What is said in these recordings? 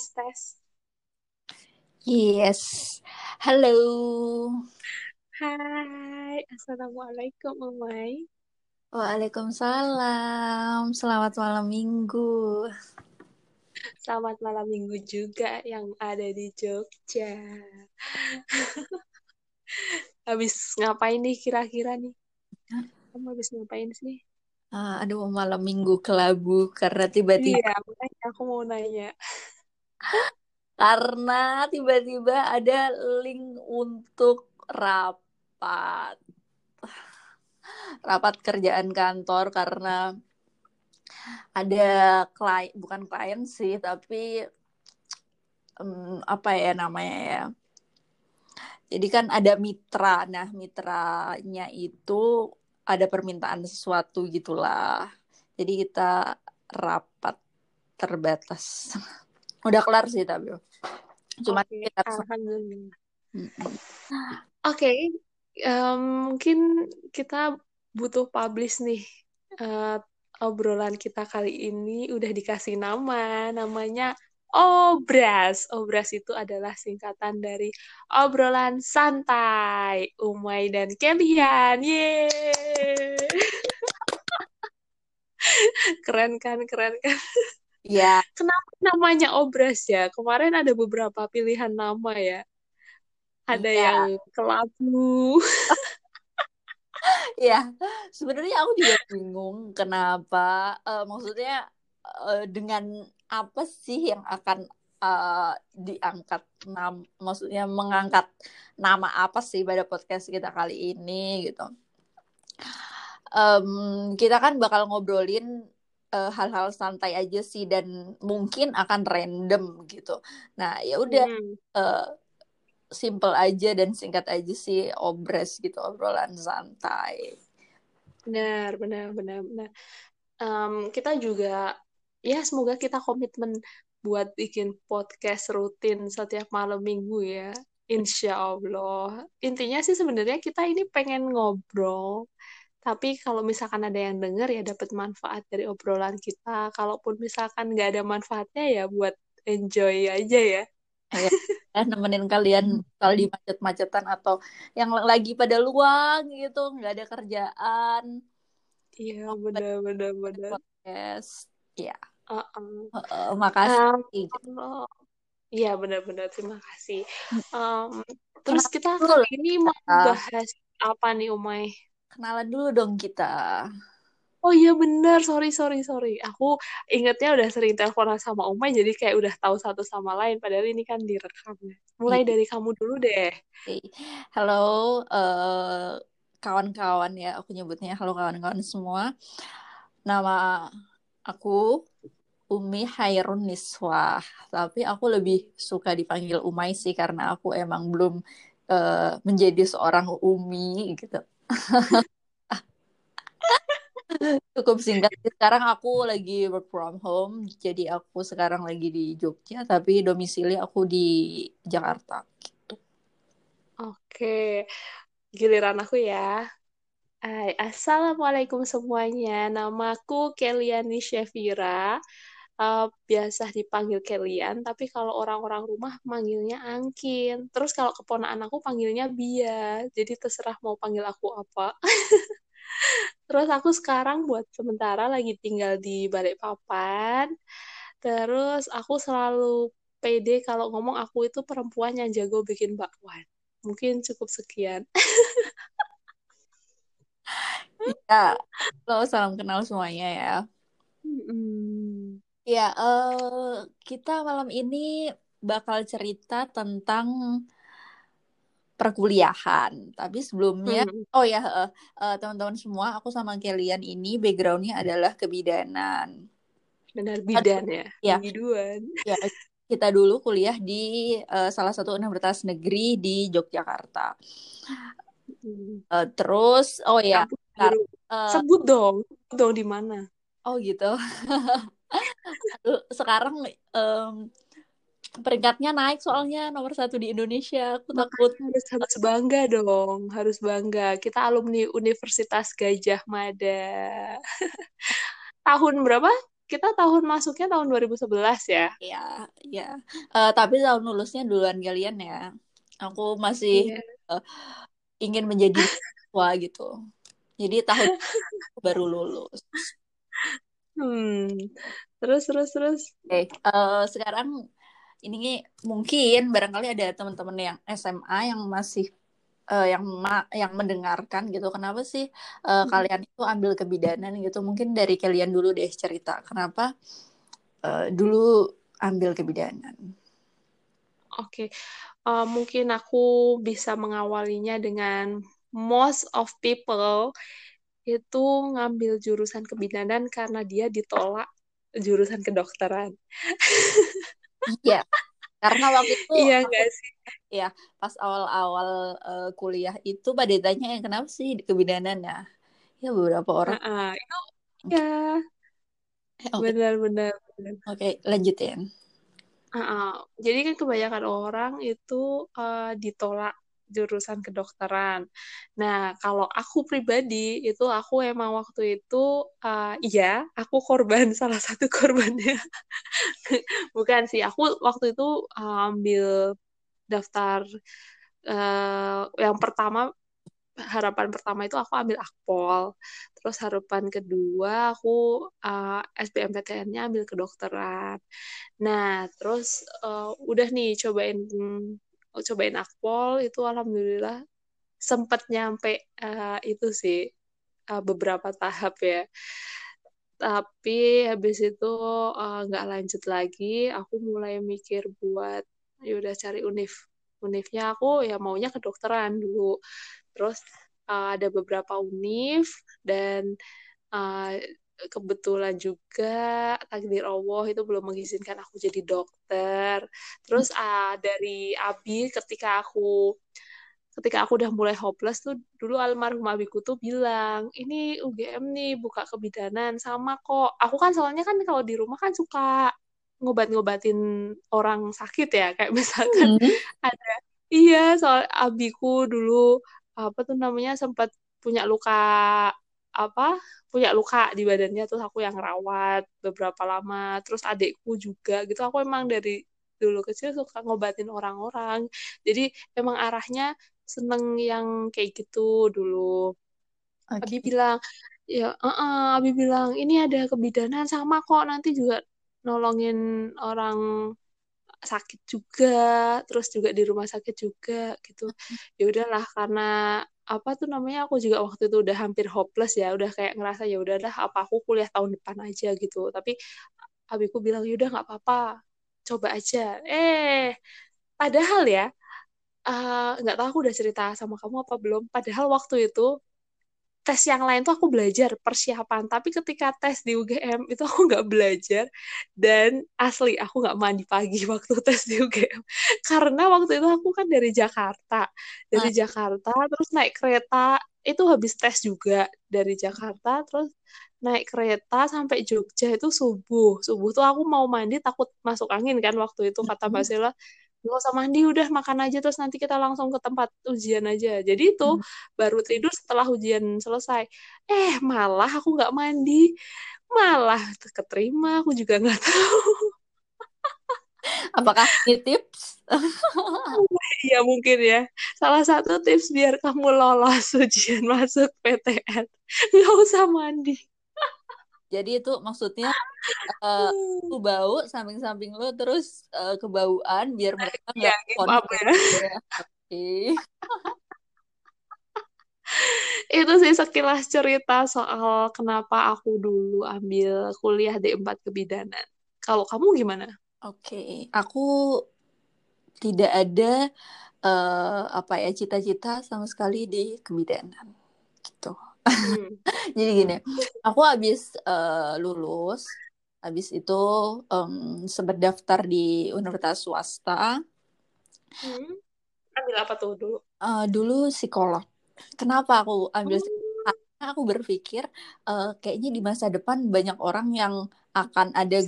tes tes. Yes. Halo. Hai, assalamualaikum Umay. Waalaikumsalam. Selamat malam minggu. Selamat malam minggu juga yang ada di Jogja. habis ngapain nih kira-kira nih? Kamu habis ngapain sih? Uh, aduh malam minggu kelabu karena tiba-tiba. Iya, makanya aku mau nanya. karena tiba-tiba ada link untuk rapat. Rapat kerjaan kantor karena ada klien bukan klien sih tapi um, apa ya namanya ya. Jadi kan ada mitra. Nah mitranya itu ada permintaan sesuatu gitulah. Jadi kita rapat terbatas udah kelar sih tapi cuma okay. kita alhamdulillah oke okay. um, mungkin kita butuh publish nih uh, obrolan kita kali ini udah dikasih nama namanya Obras. Obras itu adalah singkatan dari obrolan santai Umay dan Kelian. Yeay. keren kan, keren kan? Ya. Kenapa namanya Obras ya? Kemarin ada beberapa pilihan nama ya. Ada ya. yang kelabu. ya, sebenarnya aku juga bingung kenapa. Uh, maksudnya uh, dengan apa sih yang akan uh, diangkat nam maksudnya mengangkat nama apa sih pada podcast kita kali ini gitu um, kita kan bakal ngobrolin hal-hal uh, santai aja sih dan mungkin akan random gitu nah ya udah hmm. uh, simple aja dan singkat aja sih obres gitu obrolan santai benar benar benar benar um, kita juga ya semoga kita komitmen buat bikin podcast rutin setiap malam minggu ya. Insya Allah. Intinya sih sebenarnya kita ini pengen ngobrol. Tapi kalau misalkan ada yang denger ya dapat manfaat dari obrolan kita. Kalaupun misalkan nggak ada manfaatnya ya buat enjoy aja ya. Ya, nemenin kalian kalau di macet-macetan atau yang lagi pada luang gitu, nggak ada kerjaan. Iya, benar-benar benar. Podcast. Ya. Uh -uh. Uh, makasih. Um, Iya benar-benar terima kasih. Um, terus kita kali ini mau bahas apa nih Umay? Kenalan dulu dong kita. Oh iya benar, sorry sorry sorry. Aku ingetnya udah sering teleponan sama Umay jadi kayak udah tahu satu sama lain. Padahal ini kan direkam. Mulai dari kamu dulu deh. Okay. Halo uh, kawan-kawan ya, aku nyebutnya halo kawan-kawan semua. Nama aku Umi Hairun Niswah, tapi aku lebih suka dipanggil Umay sih karena aku emang belum uh, menjadi seorang Umi gitu. Cukup singkat. Sekarang aku lagi work from home, jadi aku sekarang lagi di Jogja, tapi domisili aku di Jakarta. Gitu. Oke, giliran aku ya. Hai, Assalamualaikum semuanya. Namaku Keliani Shevira uh, biasa dipanggil Kelian, tapi kalau orang-orang rumah manggilnya Angkin. Terus kalau keponakan aku panggilnya Bia. Jadi terserah mau panggil aku apa. Terus aku sekarang buat sementara lagi tinggal di Balikpapan. Terus aku selalu pede kalau ngomong aku itu perempuan yang jago bikin bakwan. Mungkin cukup sekian. ya, lo salam kenal semuanya ya. Hmm. Ya, uh, kita malam ini bakal cerita tentang perkuliahan. Tapi sebelumnya, hmm. oh ya, uh, uh, teman-teman semua, aku sama kalian ini backgroundnya adalah kebidanan. Benar bidan ya? Ya. Biduan. Ya, kita dulu kuliah di uh, salah satu universitas negeri di Yogyakarta. Hmm. Uh, terus, oh ya, uh, sebut dong, sebut dong di mana? Oh gitu. sekarang um, peringkatnya naik soalnya nomor satu di Indonesia. Aku takut harus harus bangga dong, harus bangga. Kita alumni Universitas Gajah Mada. Tahun berapa? kita tahun masuknya tahun 2011 ya. Iya, iya. Uh, tapi tahun lulusnya duluan kalian ya. Aku masih yeah. Iya. uh, ingin menjadi tua gitu. Jadi tahun baru lulus. Hmm. Terus terus terus. Oke, okay. uh, sekarang ini mungkin barangkali ada teman-teman yang SMA yang masih uh, yang ma yang mendengarkan gitu kenapa sih uh, hmm. kalian itu ambil kebidanan gitu mungkin dari kalian dulu deh cerita kenapa uh, dulu ambil kebidanan oke okay. uh, mungkin aku bisa mengawalinya dengan most of people itu ngambil jurusan kebidanan karena dia ditolak jurusan kedokteran. Iya karena waktu itu iya enggak sih? ya pas awal-awal uh, kuliah itu pada tanya yang kenapa sih di kebidanan ya? Ya beberapa orang. Uh, uh, itu ya benar-benar oke. Okay, lanjutin. Uh, uh. jadi kan kebanyakan orang itu uh, ditolak jurusan kedokteran. Nah, kalau aku pribadi itu aku emang waktu itu uh, iya, aku korban salah satu korbannya. Bukan sih, aku waktu itu uh, ambil daftar uh, yang pertama harapan pertama itu aku ambil akpol terus harapan kedua aku uh, SBMPTN-nya ambil kedokteran nah terus uh, udah nih cobain cobain akpol itu alhamdulillah sempat nyampe uh, itu sih uh, beberapa tahap ya. Tapi habis itu nggak uh, lanjut lagi aku mulai mikir buat ya udah cari univ. Univnya aku ya maunya kedokteran dulu. Terus uh, ada beberapa univ dan uh, kebetulan juga takdir Allah itu belum mengizinkan aku jadi dokter. Terus uh, dari Abi ketika aku ketika aku udah mulai hopeless tuh dulu almarhum abiku tuh bilang ini UGM nih buka kebidanan. Sama kok aku kan soalnya kan kalau di rumah kan suka ngobat-ngobatin orang sakit ya kayak misalkan hmm. ada iya soal abiku dulu apa tuh namanya sempat punya luka apa punya luka di badannya terus aku yang rawat beberapa lama terus adikku juga gitu. Aku emang dari dulu kecil suka ngobatin orang-orang. Jadi emang arahnya seneng yang kayak gitu dulu. Okay. Abi bilang ya uh -uh, Abi bilang ini ada kebidanan sama kok nanti juga nolongin orang sakit juga terus juga di rumah sakit juga gitu. Ya udahlah karena apa tuh namanya aku juga waktu itu udah hampir hopeless ya udah kayak ngerasa ya udahlah apa aku kuliah tahun depan aja gitu. Tapi abiku bilang ya udah nggak apa-apa coba aja. Eh padahal ya eh, nggak uh, tahu aku udah cerita sama kamu apa belum. Padahal waktu itu tes yang lain tuh aku belajar persiapan. Tapi ketika tes di UGM itu aku nggak belajar. Dan asli aku nggak mandi pagi waktu tes di UGM karena waktu itu aku kan dari Jakarta. Dari ah. Jakarta terus naik kereta. Itu habis tes juga dari Jakarta terus naik kereta sampai Jogja itu subuh. Subuh tuh aku mau mandi takut masuk angin kan waktu itu kata Mbak Sela nggak usah mandi udah makan aja terus nanti kita langsung ke tempat ujian aja. Jadi itu hmm. baru tidur setelah ujian selesai. Eh malah aku nggak mandi. Malah keterima aku juga nggak tahu. Apakah ini tips? Iya mungkin ya. Salah satu tips biar kamu lolos ujian masuk PTN nggak usah mandi jadi itu maksudnya uh, lu bau samping-samping lu terus uh, kebauan biar mereka nggak ya, apa ya. ya. Okay. itu sih sekilas cerita soal kenapa aku dulu ambil kuliah D4 kebidanan. Kalau kamu gimana? Oke, okay. aku tidak ada uh, apa ya cita-cita sama sekali di kebidanan gitu. Hmm. Jadi gini, aku habis uh, lulus, habis itu um, sempat daftar di universitas swasta. Hmm. Ambil apa tuh dulu? Uh, dulu psikolog. Kenapa aku ambil hmm. Karena aku berpikir uh, kayaknya di masa depan banyak orang yang akan ada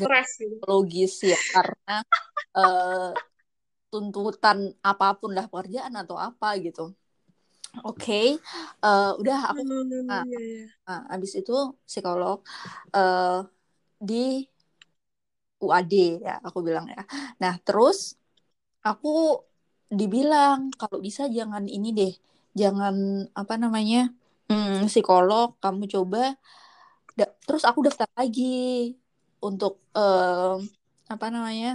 logis ya karena uh, tuntutan apa pun lah pekerjaan atau apa gitu. Oke, okay. uh, eh, udah aku hmm, nah, yeah, yeah. nah, abis itu psikolog uh, di UAD ya aku bilang ya nah terus aku dibilang kalau bisa jangan ini deh jangan apa namanya hmm, psikolog kamu coba da- terus aku daftar lagi untuk eh, apa namanya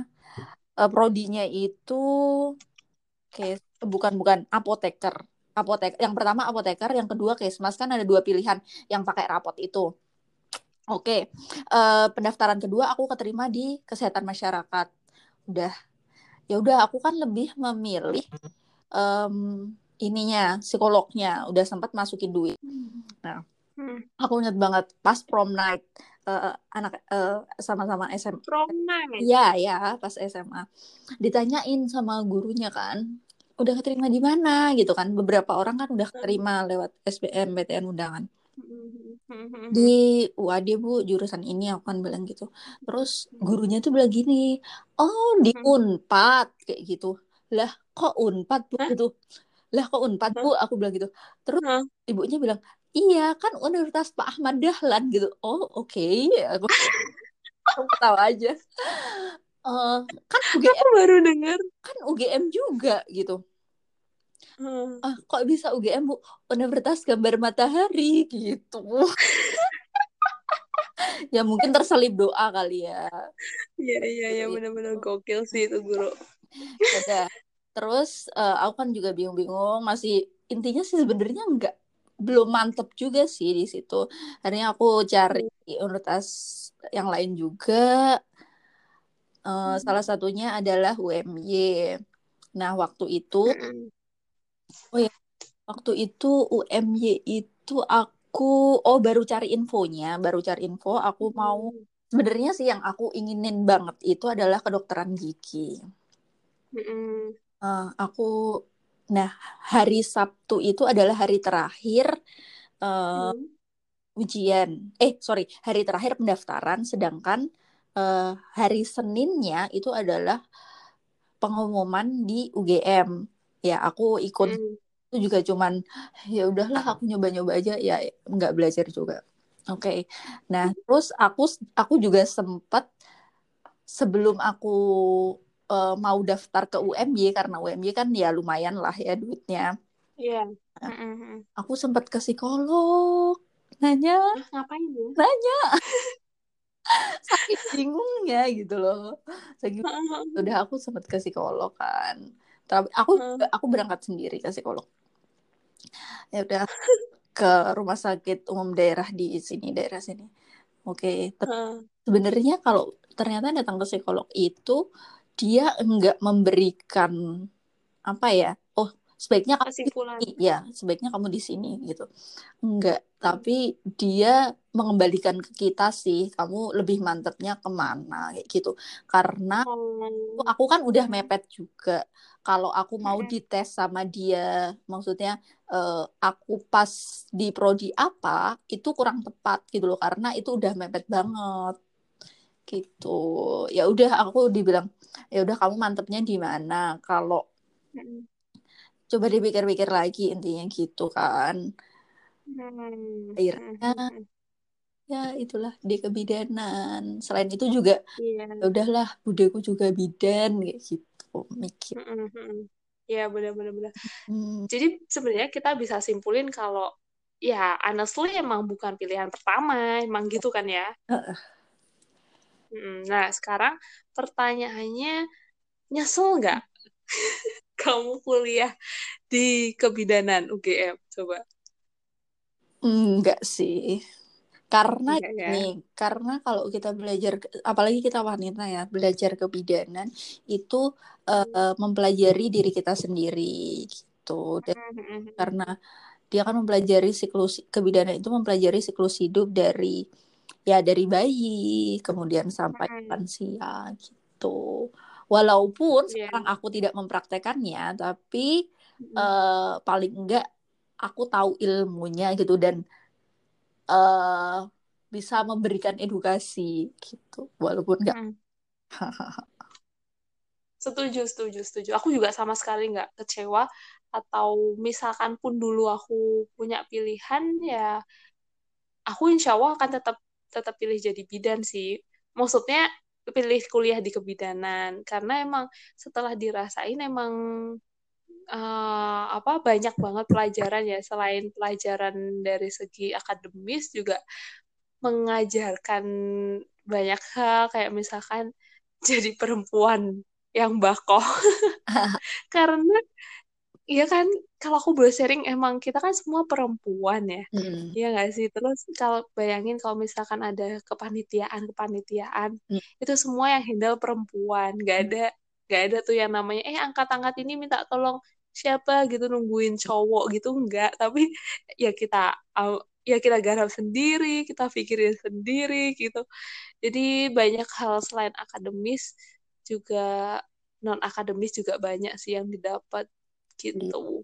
eh, prodinya itu kayak bukan bukan apoteker apotek yang pertama apoteker yang kedua kesmas kan ada dua pilihan yang pakai rapot itu oke Eh, pendaftaran kedua aku keterima di kesehatan masyarakat udah ya udah aku kan lebih memilih em, ininya psikolognya udah sempat masukin duit nah Hmm. aku ingat banget pas prom night eh, anak eh, sama-sama SMA Prom night. Iya, ya, pas SMA. Ditanyain sama gurunya kan, udah keterima di mana gitu kan. Beberapa orang kan udah keterima lewat SBM, PTN undangan. Hmm. Di UAD Bu, jurusan ini aku kan bilang gitu. Terus gurunya tuh bilang gini, "Oh, di Hmm. Unpad kayak gitu." Lah, kok Unpad Bu gitu? Lah, kok Unpad Bu? Aku bilang gitu. Terus ibunya bilang, "Iya, kan Universitas Pak Ahmad Dahlan gitu." Oh, oke. Aku aku ketawa aja. Eh, kan UGM Aku baru dengar. kan UGM juga gitu. Hmm. Ah, kok bisa UGM Bu? Universitas Gambar Matahari gitu. ya mungkin terselip doa kali ya. Iya iya iya benar-benar gokil sih itu guru. Ya udah. Terus eh, aku kan juga bingung-bingung, masih intinya sih sebenarnya nggak belum mantep juga sih di situ. Akhirnya aku cari universitas yang lain juga. Eh, salah satunya adalah UMY. Nah, waktu itu Hmm. Waktu itu UMY itu aku oh baru cari infonya, baru cari info aku mau sebenarnya sih yang aku inginin banget itu adalah kedokteran gigi. Hmm. Eh, aku nah hari Sabtu itu adalah hari terakhir eh, Hmm. ujian. Eh sorry hari terakhir pendaftaran, sedangkan eh, hari Seninnya itu adalah pengumuman di UGM. Ya aku ikut Hmm. itu juga cuman ya udahlah aku nyoba-nyoba aja ya nggak belajar juga oke nah terus aku aku juga sempat sebelum aku eh, mau daftar ke UMY karena UMY kan ya lumayan lah ya duitnya Iya. Hmm. aku sempat ke psikolog nanya ngapain ya? nanya saking bingungnya gitu loh. Saking udah aku sempat ke psikolog kan. Tapi aku aku berangkat sendiri ke psikolog. Ya udah ke rumah sakit umum daerah di sini daerah sini. Oke Hmm. sebenarnya kalau ternyata datang ke psikolog itu dia enggak memberikan apa ya sebaiknya kamu di Kesimpulan. sini ya sebaiknya kamu di sini gitu enggak tapi dia mengembalikan ke kita sih kamu lebih mantepnya ke mana kayak gitu karena Oh. aku kan udah mepet juga. Kalau aku mau Mm-mm. dites sama dia, maksudnya eh, aku pas di prodi apa, itu kurang tepat gitu loh, karena itu udah mepet banget gitu. Ya udah aku dibilang, ya udah kamu mantepnya di mana? Kalau Hmm. Coba dipikir-pikir lagi intinya gitu kan. Hmm. Akhirnya Hmm. ya itulah di kebidanan. Selain itu juga Iya. ya udahlah budeku juga bidan kayak gitu mikir. Hmm. Hmm. Iya benar-benar benar. Hmm. Jadi sebenarnya kita bisa simpulin kalau ya honestly emang bukan pilihan pertama, emang gitu kan ya. Nah, sekarang pertanyaannya, nyesel nggak kamu kuliah di kebidanan UGM? Coba. Enggak sih. Karena Enggak ya? nih, karena kalau kita belajar, apalagi kita wanita ya, belajar kebidanan itu eh, mempelajari diri kita sendiri gitu. Dan Hmm. karena dia kan mempelajari siklus kebidanan itu mempelajari siklus hidup dari ya dari bayi kemudian sampai Hmm. lansia gitu. Walaupun Iya. sekarang aku tidak mempraktekannya, tapi Hmm. eh, paling enggak aku tahu ilmunya gitu dan eh bisa memberikan edukasi gitu walaupun nggak Hmm. Setuju, setuju, setuju. Aku juga sama sekali nggak kecewa atau misalkan pun dulu aku punya pilihan ya aku insya Allah akan tetap tetap pilih jadi bidan sih. Maksudnya pilih kuliah di kebidanan. Karena emang setelah dirasain emang uh, apa banyak banget pelajaran ya. Selain pelajaran dari segi akademis juga mengajarkan banyak hal. Kayak misalkan jadi perempuan yang bakoh. Karena Iya kan, kalau aku boleh sharing, emang kita kan semua perempuan ya. Hmm. Iya nggak sih? Terus kalau bayangin kalau misalkan ada kepanitiaan-kepanitiaan, Hmm. itu semua yang handle perempuan. Nggak ada, nggak ada tuh yang namanya, eh angkat-angkat ini minta tolong siapa gitu nungguin cowok gitu enggak. Tapi ya kita ya kita garap sendiri, kita pikirin sendiri gitu. Jadi banyak hal selain akademis juga non akademis juga banyak sih yang didapat gitu.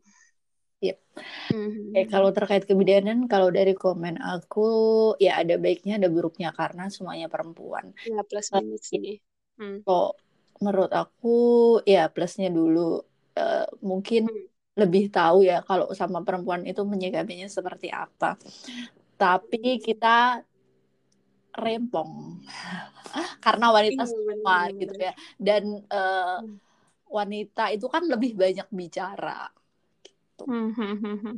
Yep. Mm-hmm. Eh, kalau terkait kebidanan, kalau dari komen aku ya ada baiknya ada buruknya karena semuanya perempuan. Ya plus minus sih. Hmm. Kok menurut aku ya plusnya dulu uh, mungkin hmm. lebih tahu ya kalau sama perempuan itu menyikapinya seperti apa. Tapi kita rempong karena wanita iya, semua gitu ya dan uh, hmm wanita itu kan lebih banyak bicara. Gitu. Hmm, hmm, hmm,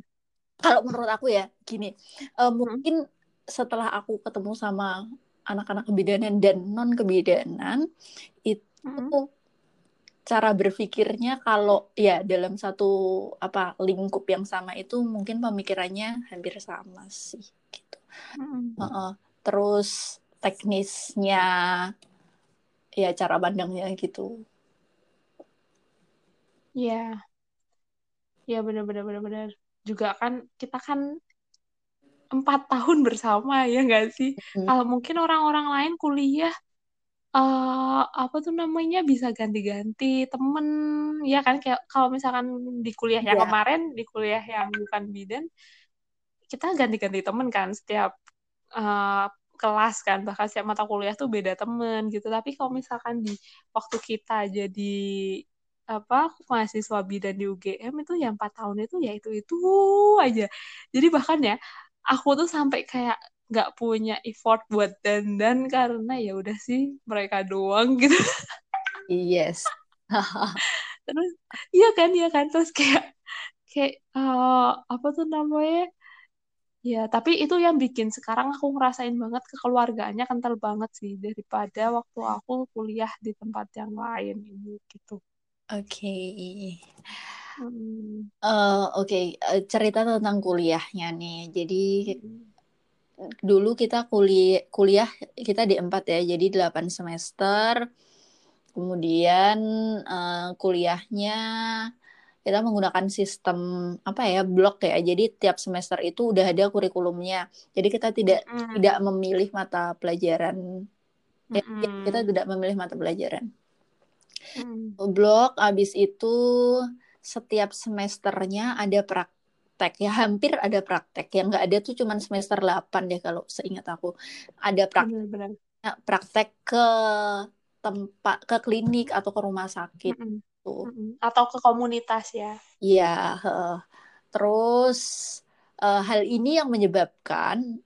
Kalau menurut aku ya gini, uh, mungkin setelah aku ketemu sama anak-anak kebidanan dan non kebidanan itu cara berpikirnya kalau ya dalam satu apa lingkup yang sama itu mungkin pemikirannya hampir sama sih gitu. Uh -uh. Terus teknisnya ya cara pandangnya gitu Iya. Iya benar-benar benar-benar. Juga kan kita kan empat tahun bersama ya nggak sih? Hmm. Kalau mungkin orang-orang lain kuliah uh, apa tuh namanya bisa ganti-ganti temen ya kan kayak kalau misalkan di kuliah yang yeah. kemarin di kuliah yang bukan bidan kita ganti-ganti temen kan setiap uh, kelas kan bahkan setiap mata kuliah tuh beda temen gitu tapi kalau misalkan di waktu kita jadi apa mahasiswa bidan di UGM itu yang empat tahun itu ya itu itu aja. Jadi bahkan ya aku tuh sampai kayak nggak punya effort buat dandan karena ya udah sih mereka doang gitu. Yes. Terus iya kan iya kan. Terus kayak kayak uh, apa tuh namanya? Ya tapi itu yang bikin sekarang aku ngerasain banget kekeluargaannya kental banget sih daripada waktu aku kuliah di tempat yang lain ini gitu Oke. Hmm. Uh, Oke, okay. uh, cerita tentang kuliahnya nih. Jadi hmm. dulu kita kuliah kuliah kita di empat ya, jadi delapan semester. Kemudian uh, kuliahnya kita menggunakan sistem apa ya blok ya. Jadi tiap semester itu udah ada kurikulumnya. Jadi kita tidak hmm. tidak memilih mata pelajaran. Ya, kita tidak memilih mata pelajaran. Hmm. Blok abis itu setiap semesternya ada praktek. Ya hampir ada praktek. Yang nggak ada tuh cuman semester 8 deh kalau seingat aku. Ada praktek Benar -benar. praktek ke tempat ke klinik atau ke rumah sakit mm -mm. tuh atau ke komunitas ya? Iya terus uh, hal ini yang menyebabkan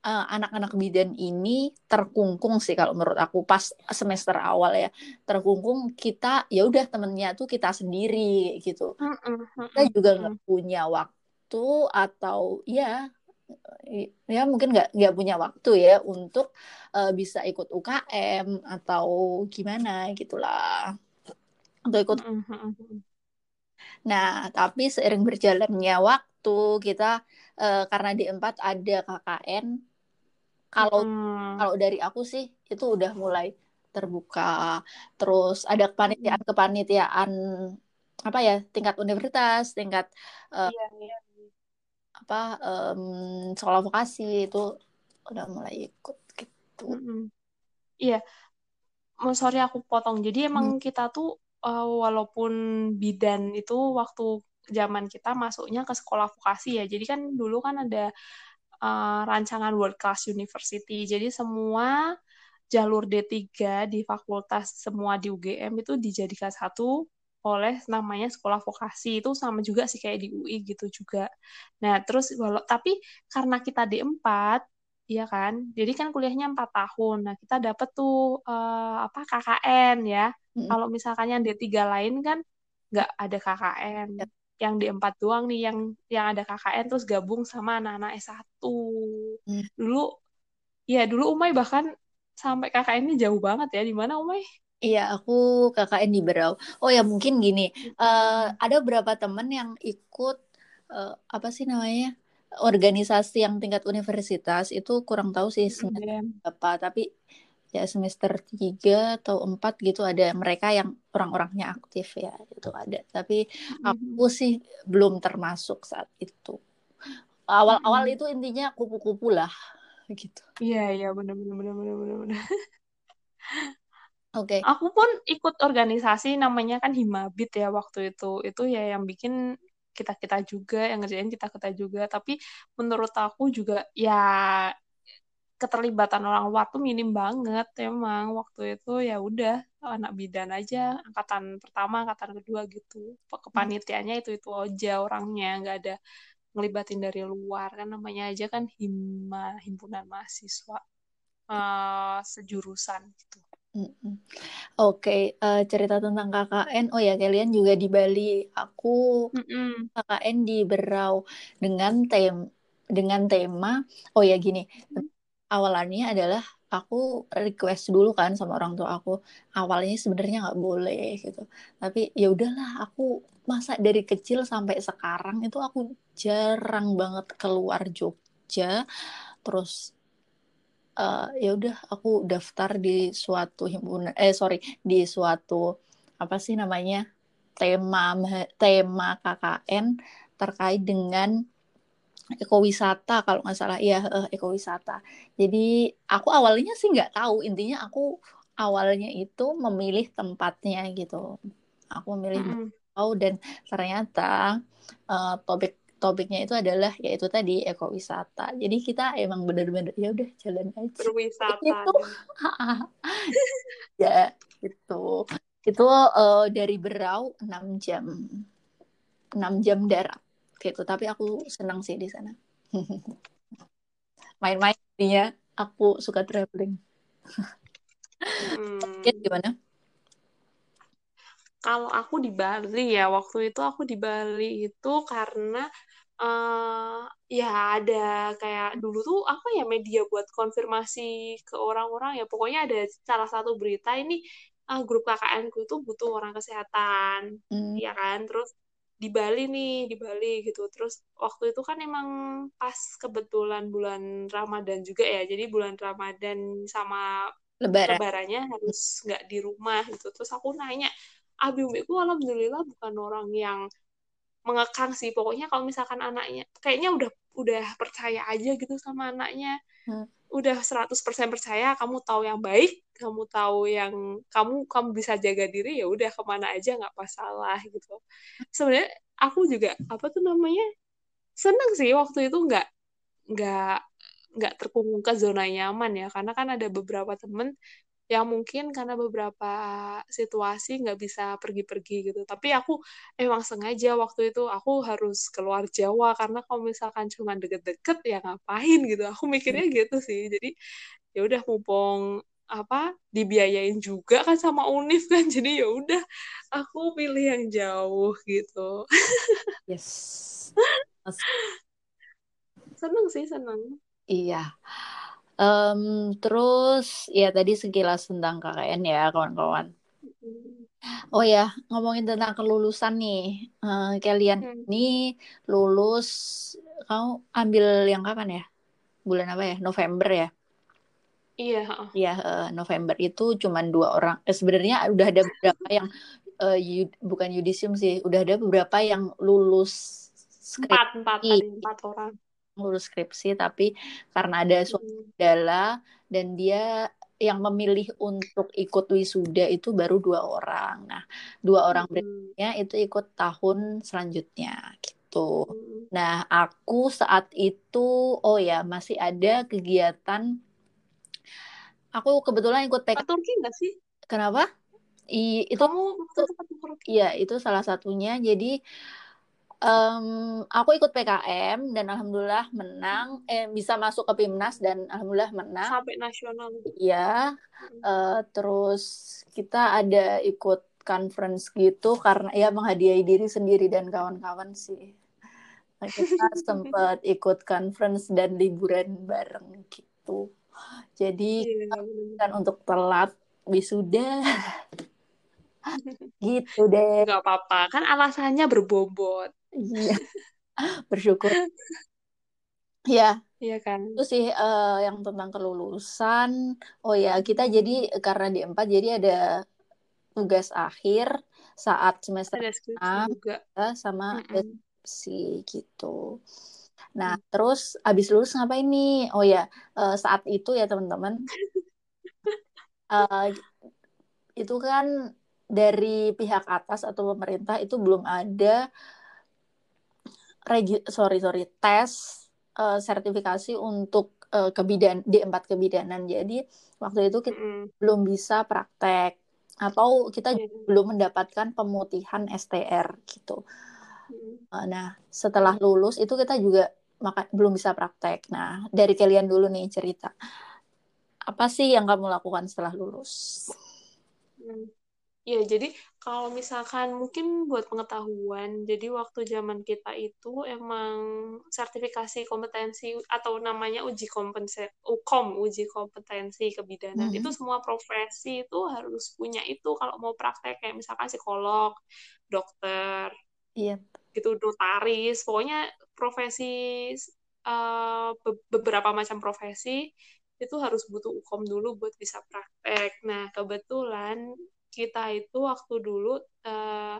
uh, anak-anak bidan ini terkungkung sih kalau menurut aku pas semester awal ya. Terkungkung kita ya udah temennya tuh kita sendiri gitu. Kita juga nggak punya waktu atau ya ya mungkin nggak nggak punya waktu ya untuk uh, bisa ikut UKM atau gimana gitulah. Untuk ikut nah tapi seiring berjalannya waktu kita uh, karena di empat ada KKN kalau hmm. kalau dari aku sih itu udah mulai terbuka. Terus ada kepanitiaan kepanitiaan apa ya tingkat universitas, tingkat uh, iya, iya. apa um, sekolah vokasi itu udah mulai ikut gitu. Hmm. Iya, sorry aku potong. Jadi emang hmm. kita tuh uh, walaupun bidan itu waktu zaman kita masuknya ke sekolah vokasi ya. Jadi kan dulu kan ada uh, rancangan World Class University. Jadi semua jalur D3 di fakultas semua di UGM itu dijadikan satu oleh namanya sekolah vokasi itu sama juga sih kayak di UI gitu juga. Nah, terus walau tapi karena kita D4 iya kan jadi kan kuliahnya empat tahun nah kita dapat tuh uh, apa KKN ya hmm. kalau misalkan yang D3 lain kan nggak ada KKN ya. Yang di empat doang nih yang yang ada KKN terus gabung sama anak-anak S1 hmm. dulu ya dulu Umay bahkan sampai KKN ini jauh banget ya. Di mana Umay? Iya, aku KKN di Berau. Oh ya mungkin gini, uh, ada beberapa temen yang ikut uh, apa sih namanya organisasi yang tingkat universitas. Itu kurang tahu sih semester apa, tapi ya semester tiga atau empat gitu ada mereka yang orang-orangnya aktif ya itu ada. Tapi aku sih belum termasuk saat itu. Awal-awal itu intinya kupu-kupu lah gitu. Iya iya benar benar benar benar benar. Oke. Okay. Aku pun ikut organisasi namanya kan Himabit ya waktu itu. Itu ya yang bikin kita-kita juga, yang ngerjain kita-kita juga. Tapi menurut aku juga ya keterlibatan orang luar tuh minim banget emang waktu itu ya udah anak bidan aja angkatan pertama angkatan kedua gitu kepanitianya itu itu aja orangnya nggak ada ngelibatin dari luar kan namanya aja kan hima himpunan mahasiswa uh, sejurusan gitu Oke, okay. uh, eh, cerita tentang KKN. Oh ya, kalian juga di Bali. Aku Mm-mm. KKN di Berau dengan tem dengan tema. Oh ya gini, awalannya adalah aku request dulu kan sama orang tua aku. Awalnya sebenarnya nggak boleh gitu, tapi ya udahlah. Aku masa dari kecil sampai sekarang itu aku jarang banget keluar Jogja. Terus uh, ya udah aku daftar di suatu himpunan eh sorry di suatu apa sih namanya tema tema KKN terkait dengan ekowisata kalau nggak salah ya uh, ekowisata jadi aku awalnya sih nggak tahu intinya aku awalnya itu memilih tempatnya gitu aku memilih mm -hmm. dan ternyata uh, topik topiknya itu adalah yaitu tadi ekowisata. Jadi kita emang benar-benar ya udah jalan aja. Berwisata. Itu ya itu itu uh, dari Berau 6 jam. 6 jam darat gitu. Tapi aku senang sih di sana. Main-main ya. Aku suka traveling. hmm. gimana? Kalau aku di Bali ya, waktu itu aku di Bali itu karena uh, ya ada kayak dulu tuh apa ya media buat konfirmasi ke orang-orang ya pokoknya ada salah satu berita ini uh, grup KKN ku itu butuh orang kesehatan mm. ya kan terus di Bali nih di Bali gitu. Terus waktu itu kan emang pas kebetulan bulan Ramadan juga ya. Jadi bulan Ramadan sama Lebaran. lebarannya harus nggak di rumah gitu. Terus aku nanya abi umiku alhamdulillah bukan orang yang mengekang sih. Pokoknya kalau misalkan anaknya kayaknya udah udah percaya aja gitu sama anaknya. Hmm. Udah 100% percaya kamu tahu yang baik kamu tahu yang kamu kamu bisa jaga diri ya udah ke mana aja nggak masalah gitu. Sebenarnya aku juga apa tuh namanya seneng sih waktu itu nggak nggak nggak terkungkung ke zona nyaman ya karena kan ada beberapa temen yang mungkin karena beberapa situasi nggak bisa pergi-pergi gitu. Tapi aku emang sengaja waktu itu aku harus keluar Jawa karena kalau misalkan cuma deket-deket ya ngapain gitu. Aku mikirnya hmm. gitu sih. Jadi ya udah mumpung apa dibiayain juga kan sama Unif kan. Jadi ya udah aku pilih yang jauh gitu. yes. seneng sih seneng. Iya. Um, terus ya tadi sekilas tentang KKN ya kawan-kawan. Oh ya ngomongin tentang kelulusan nih, uh, kalian hmm. ini lulus, kamu ambil yang kapan ya? Bulan apa ya? November ya? Iya. Iya uh, November itu cuma dua orang. Eh, sebenarnya udah ada beberapa yang uh, yud, bukan yudisium sih, udah ada beberapa yang lulus skripsi. Empat, empat, empat orang lulus skripsi tapi karena ada saudara dan dia yang memilih untuk ikut wisuda itu baru dua orang. Nah, dua orang hmm. berikutnya itu ikut tahun selanjutnya gitu. Hmm. Nah, aku saat itu oh ya masih ada kegiatan aku kebetulan ikut PK. Turki nggak sih? Kenapa? I, itu Kamu itu, iya itu salah satunya. Jadi Um, aku ikut PKM dan alhamdulillah menang, eh bisa masuk ke PIMNAS dan alhamdulillah menang. Sampai nasional. Iya. Uh, terus kita ada ikut conference gitu karena ya menghadiahi diri sendiri dan kawan-kawan sih. Kita sempat ikut conference dan liburan bareng gitu. Jadi yeah, kan untuk telat wisuda. gitu deh. Gak apa-apa, kan alasannya berbobot. Iya. Bersyukur. ya. Iya kan. Itu sih uh, yang tentang kelulusan. Oh ya, kita jadi karena di empat jadi ada tugas akhir saat semester enam juga sama mm -mm. gitu. Nah, mm. terus abis lulus ngapain nih? Oh ya, uh, saat itu ya teman-teman. uh, itu kan dari pihak atas atau pemerintah itu belum ada regi sorry sorry tes uh, sertifikasi untuk uh, kebidan di empat kebidanan jadi waktu itu kita mm. belum bisa praktek atau kita mm. belum mendapatkan pemutihan STR gitu mm. uh, nah setelah lulus itu kita juga maka belum bisa praktek nah dari kalian dulu nih cerita apa sih yang kamu lakukan setelah lulus mm. Ya, jadi kalau misalkan mungkin buat pengetahuan, jadi waktu zaman kita itu emang sertifikasi kompetensi atau namanya uji kompetensi, UKOM, uji kompetensi kebidanan, mm -hmm. itu semua profesi itu harus punya itu kalau mau praktek kayak misalkan psikolog, dokter, yep. gitu notaris, pokoknya profesi uh, beberapa macam profesi itu harus butuh UKOM dulu buat bisa praktek. Nah, kebetulan kita itu waktu dulu uh,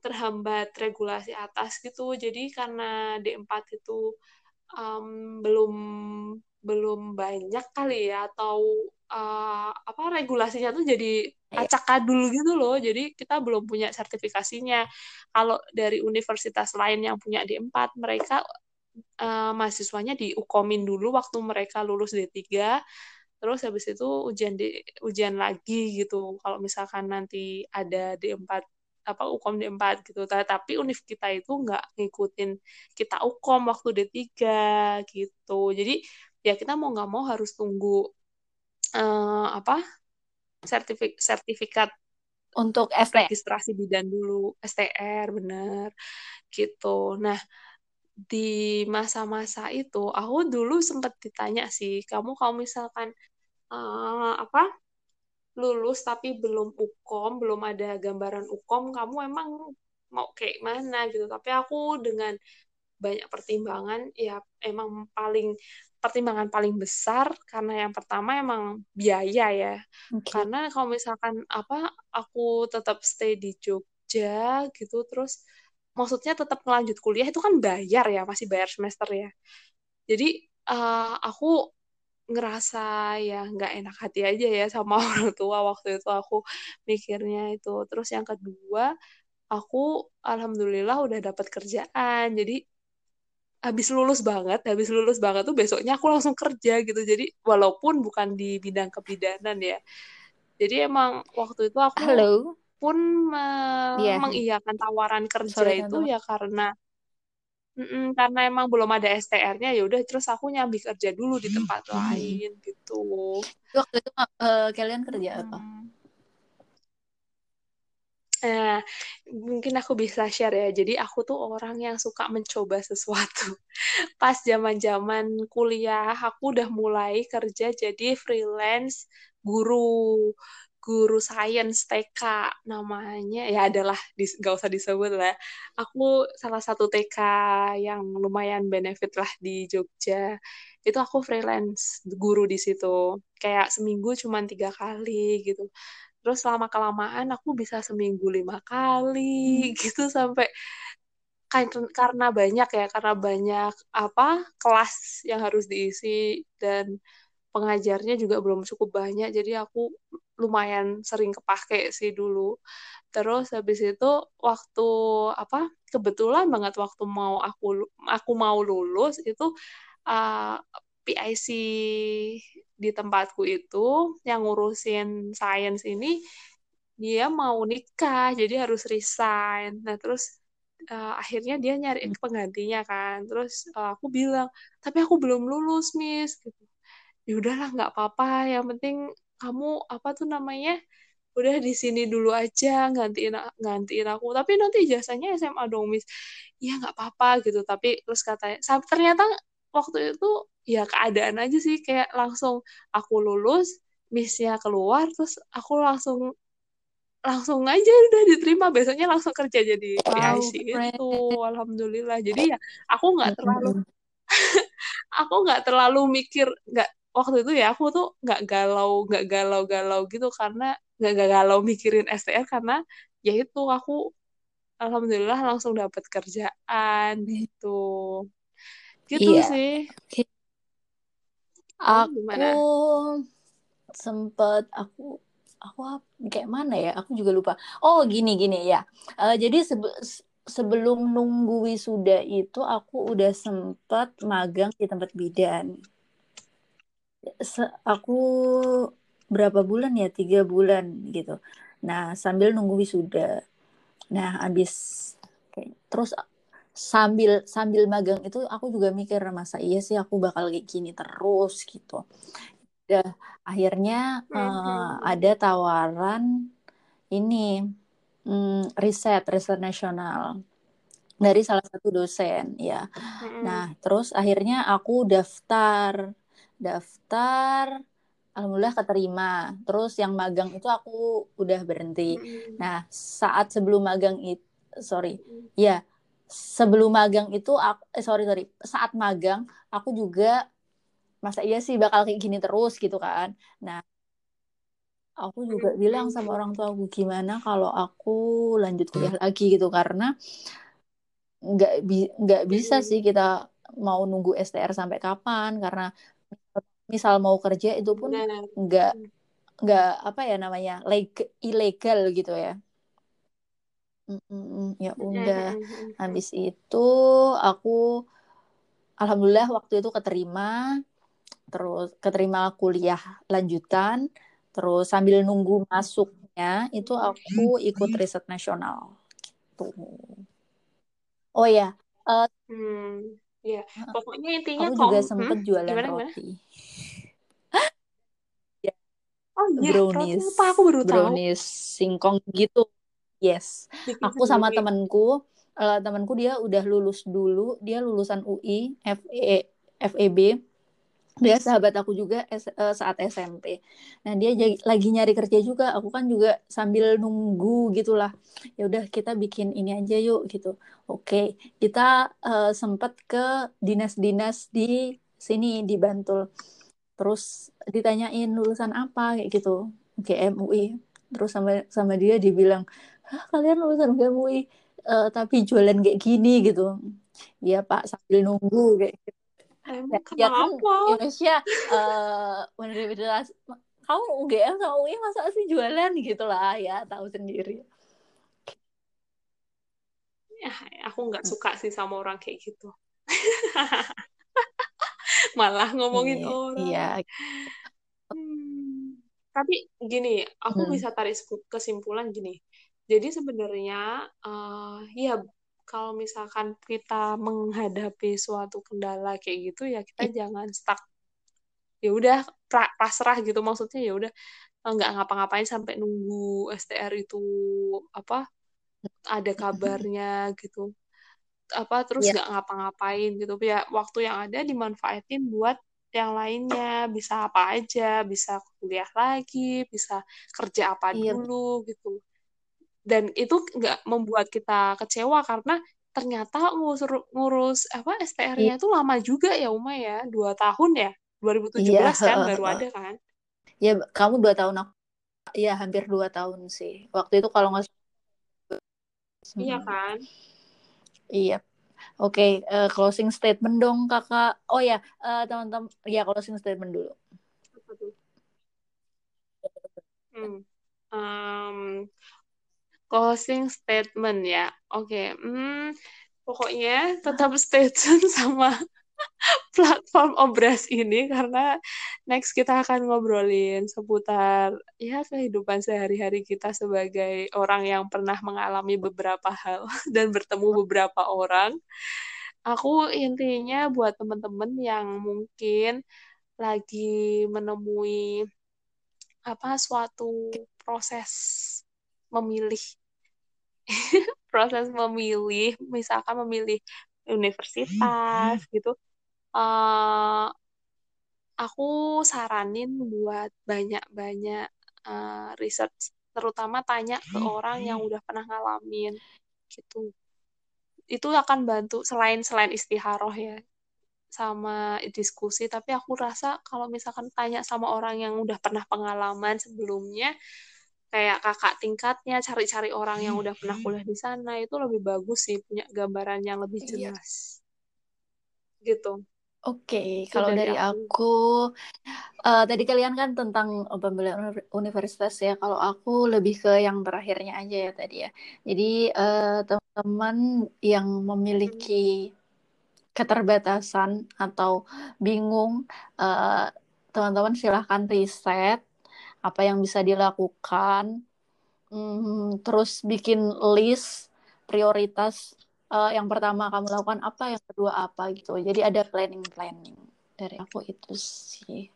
terhambat regulasi atas gitu. Jadi karena D4 itu um, belum belum banyak kali ya atau uh, apa regulasinya tuh jadi iya. acak kadul gitu loh. Jadi kita belum punya sertifikasinya. Kalau dari universitas lain yang punya D4, mereka uh, mahasiswanya diukomin dulu waktu mereka lulus D3 terus habis itu ujian di ujian lagi gitu. Kalau misalkan nanti ada D4 apa UKOM D4 gitu. Tapi univ kita itu nggak ngikutin kita UKOM waktu D3 gitu. Jadi ya kita mau nggak mau harus tunggu uh, apa sertifik sertifikat untuk ST. registrasi bidan dulu STR bener gitu. Nah di masa-masa itu aku dulu sempat ditanya sih kamu kalau misalkan uh, apa lulus tapi belum ukom belum ada gambaran ukom kamu emang mau kayak mana gitu. Tapi aku dengan banyak pertimbangan ya emang paling pertimbangan paling besar karena yang pertama emang biaya ya. Okay. karena kalau misalkan apa aku tetap stay di Jogja gitu terus maksudnya tetap melanjut kuliah itu kan bayar ya masih bayar semester ya. Jadi uh, aku ngerasa ya nggak enak hati aja ya sama orang tua waktu itu aku mikirnya itu. Terus yang kedua aku alhamdulillah udah dapat kerjaan. Jadi habis lulus banget habis lulus banget tuh besoknya aku langsung kerja gitu. Jadi walaupun bukan di bidang kebidanan ya. Jadi emang waktu itu aku Halo pun me yeah. mengiyakan tawaran kerja Sorry, itu ya karena mm karena emang belum ada STR-nya ya udah terus aku nyambi kerja dulu di tempat hmm. lain gitu. Waktu itu uh, kalian kerja hmm. apa? Nah, mungkin aku bisa share ya. Jadi aku tuh orang yang suka mencoba sesuatu. Pas zaman-zaman kuliah, aku udah mulai kerja jadi freelance guru guru sains TK namanya. Ya adalah nggak usah disebut lah. Aku salah satu TK yang lumayan benefit lah di Jogja. Itu aku freelance guru di situ. Kayak seminggu cuma tiga kali gitu. Terus lama kelamaan aku bisa seminggu lima kali hmm. gitu sampai karena banyak ya karena banyak apa kelas yang harus diisi dan pengajarnya juga belum cukup banyak. Jadi aku lumayan sering kepake sih dulu. Terus habis itu waktu apa kebetulan banget waktu mau aku aku mau lulus itu uh, PIC di tempatku itu yang ngurusin sains ini dia mau nikah jadi harus resign. Nah terus uh, akhirnya dia nyari penggantinya kan terus uh, aku bilang tapi aku belum lulus miss gitu ya udahlah nggak apa-apa yang penting kamu apa tuh namanya udah di sini dulu aja gantiin gantiin aku. Tapi nanti jasanya SMA dong miss. Ya nggak apa-apa gitu. Tapi terus katanya ternyata waktu itu ya keadaan aja sih. Kayak langsung aku lulus missnya keluar terus aku langsung langsung aja udah diterima. Besoknya langsung kerja jadi wow, PIC itu alhamdulillah. Jadi ya aku nggak terlalu aku nggak terlalu mikir nggak waktu itu ya aku tuh nggak galau nggak galau-galau gitu karena nggak galau mikirin STR karena ya itu aku alhamdulillah langsung dapat kerjaan gitu. Gitu iya. sih. Aku sempet aku aku kayak mana ya? Aku juga lupa. Oh gini gini ya. Uh, jadi sebe sebelum nunggu wisuda itu aku udah sempet magang di tempat bidan Se aku berapa bulan ya? Tiga bulan gitu. Nah sambil nunggu wisuda. Nah habis terus sambil sambil magang itu aku juga mikir masa iya sih aku bakal kayak gini terus? Gitu. Udah akhirnya uh, ada tawaran ini um, riset riset nasional dari salah satu dosen ya. Nah terus akhirnya aku daftar daftar alhamdulillah keterima. Terus yang magang itu aku udah berhenti. Nah saat sebelum magang itu sorry ya sebelum magang itu aku, eh, sorry sorry saat magang aku juga masa iya sih bakal kayak gini terus gitu kan. Nah aku juga bilang sama orang tua aku gimana kalau aku lanjut kuliah lagi? gitu karena nggak bi nggak bisa sih kita mau nunggu STR sampai kapan karena misal mau kerja itu pun nggak nggak apa ya namanya leg ilegal gitu ya. Mm-mm, ya udah. habis itu aku alhamdulillah waktu itu keterima terus keterima kuliah lanjutan terus sambil nunggu masuknya itu aku ikut riset nasional gitu. Oh ya uh, hmm, ya pokoknya intinya aku juga sempet hmm? jualan gimana, roti. Ya. oh iya brownies. apa aku baru tahu. Brownies singkong gitu. Yes. Aku sama temanku uh, temanku dia udah lulus dulu. Dia lulusan UI FE FEB dia sahabat aku juga uh, saat SMP. Nah dia lagi nyari kerja juga. Aku kan juga sambil nunggu gitulah. Ya udah kita bikin ini aja yuk gitu. Oke kita uh, sempat ke dinas-dinas di sini di Bantul. Terus ditanyain lulusan apa kayak gitu. Oke MUI. Terus sama sama dia dibilang, Hah, kalian lulusan MUI uh, tapi jualan kayak gini gitu. Iya Pak sambil nunggu kayak gitu Emang ya, ya kan Indonesia uh, universitas kamu UGM sama UI masa sih jualan gitu lah ya tahu sendiri ya aku nggak hmm. suka sih sama orang kayak gitu malah ngomongin iya, orang iya. Hmm. tapi gini aku hmm. bisa tarik kesimpulan gini jadi sebenarnya uh, ya kalau misalkan kita menghadapi suatu kendala kayak gitu ya kita jangan stuck. Ya udah pasrah gitu. Maksudnya ya udah nggak ngapa-ngapain sampai nunggu STR itu apa ada kabarnya gitu. Apa terus iya. nggak yeah. ngapa-ngapain gitu. Ya waktu yang ada dimanfaatin buat yang lainnya. Bisa apa aja. Bisa kuliah lagi bisa kerja apa yeah. dulu gitu dan itu nggak membuat kita kecewa karena ternyata ngurus ngurus apa SPR-nya itu lama juga ya Uma ya. Dua tahun ya 2017 iya, kan baru ada kan? Ya kamu dua tahun aku ya hampir dua tahun sih. Waktu itu kalau nggak iya kan? Iya. Oke okay, uh, eh, closing statement dong kakak. Oh ya uh, teman-teman ya closing statement dulu hmm. um, closing statement ya. Oke, okay. hmm, pokoknya tetap stay tune sama platform obras ini karena next kita akan ngobrolin seputar ya kehidupan sehari-hari kita sebagai orang yang pernah mengalami beberapa hal dan bertemu beberapa orang. Aku intinya buat temen-temen yang mungkin lagi menemui apa suatu proses memilih proses memilih misalkan memilih universitas gitu uh, aku saranin buat banyak-banyak uh, research terutama tanya ke orang yang udah pernah ngalamin gitu. Itu akan bantu selain selain istiharoh ya sama diskusi tapi aku rasa kalau misalkan tanya sama orang yang udah pernah pengalaman sebelumnya kayak kakak tingkatnya cari-cari orang yang udah pernah kuliah di sana itu lebih bagus sih punya gambaran yang lebih Iya. jelas gitu Oke, Itu kalau dari dari aku. aku, eh, tadi kalian kan tentang pembelian uni- universitas ya. Kalau aku lebih ke yang terakhirnya aja ya tadi ya. Jadi eh, teman-teman yang memiliki keterbatasan atau bingung, eh, teman-teman silahkan riset apa yang bisa dilakukan, Hmm, terus bikin list prioritas. Eh, yang pertama kamu lakukan apa, yang kedua apa gitu. Jadi ada planning-planning dari aku itu sih.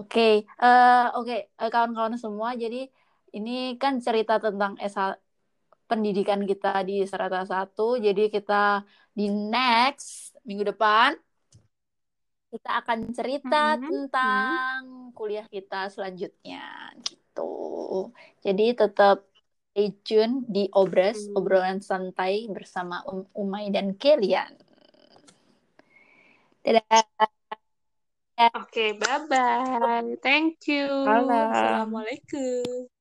Oke, eh, oke eh, kawan-kawan semua. Jadi ini kan cerita tentang pendidikan kita di Serata satu. Jadi kita di next minggu depan kita akan cerita. Mm. tentang kuliah kita selanjutnya gitu. Jadi tetap stay tune di Obras, Mm. obrolan santai bersama Um Umay dan Kelian. Dadah. Oke, bye-bye. Thank you. Salam. Assalamualaikum.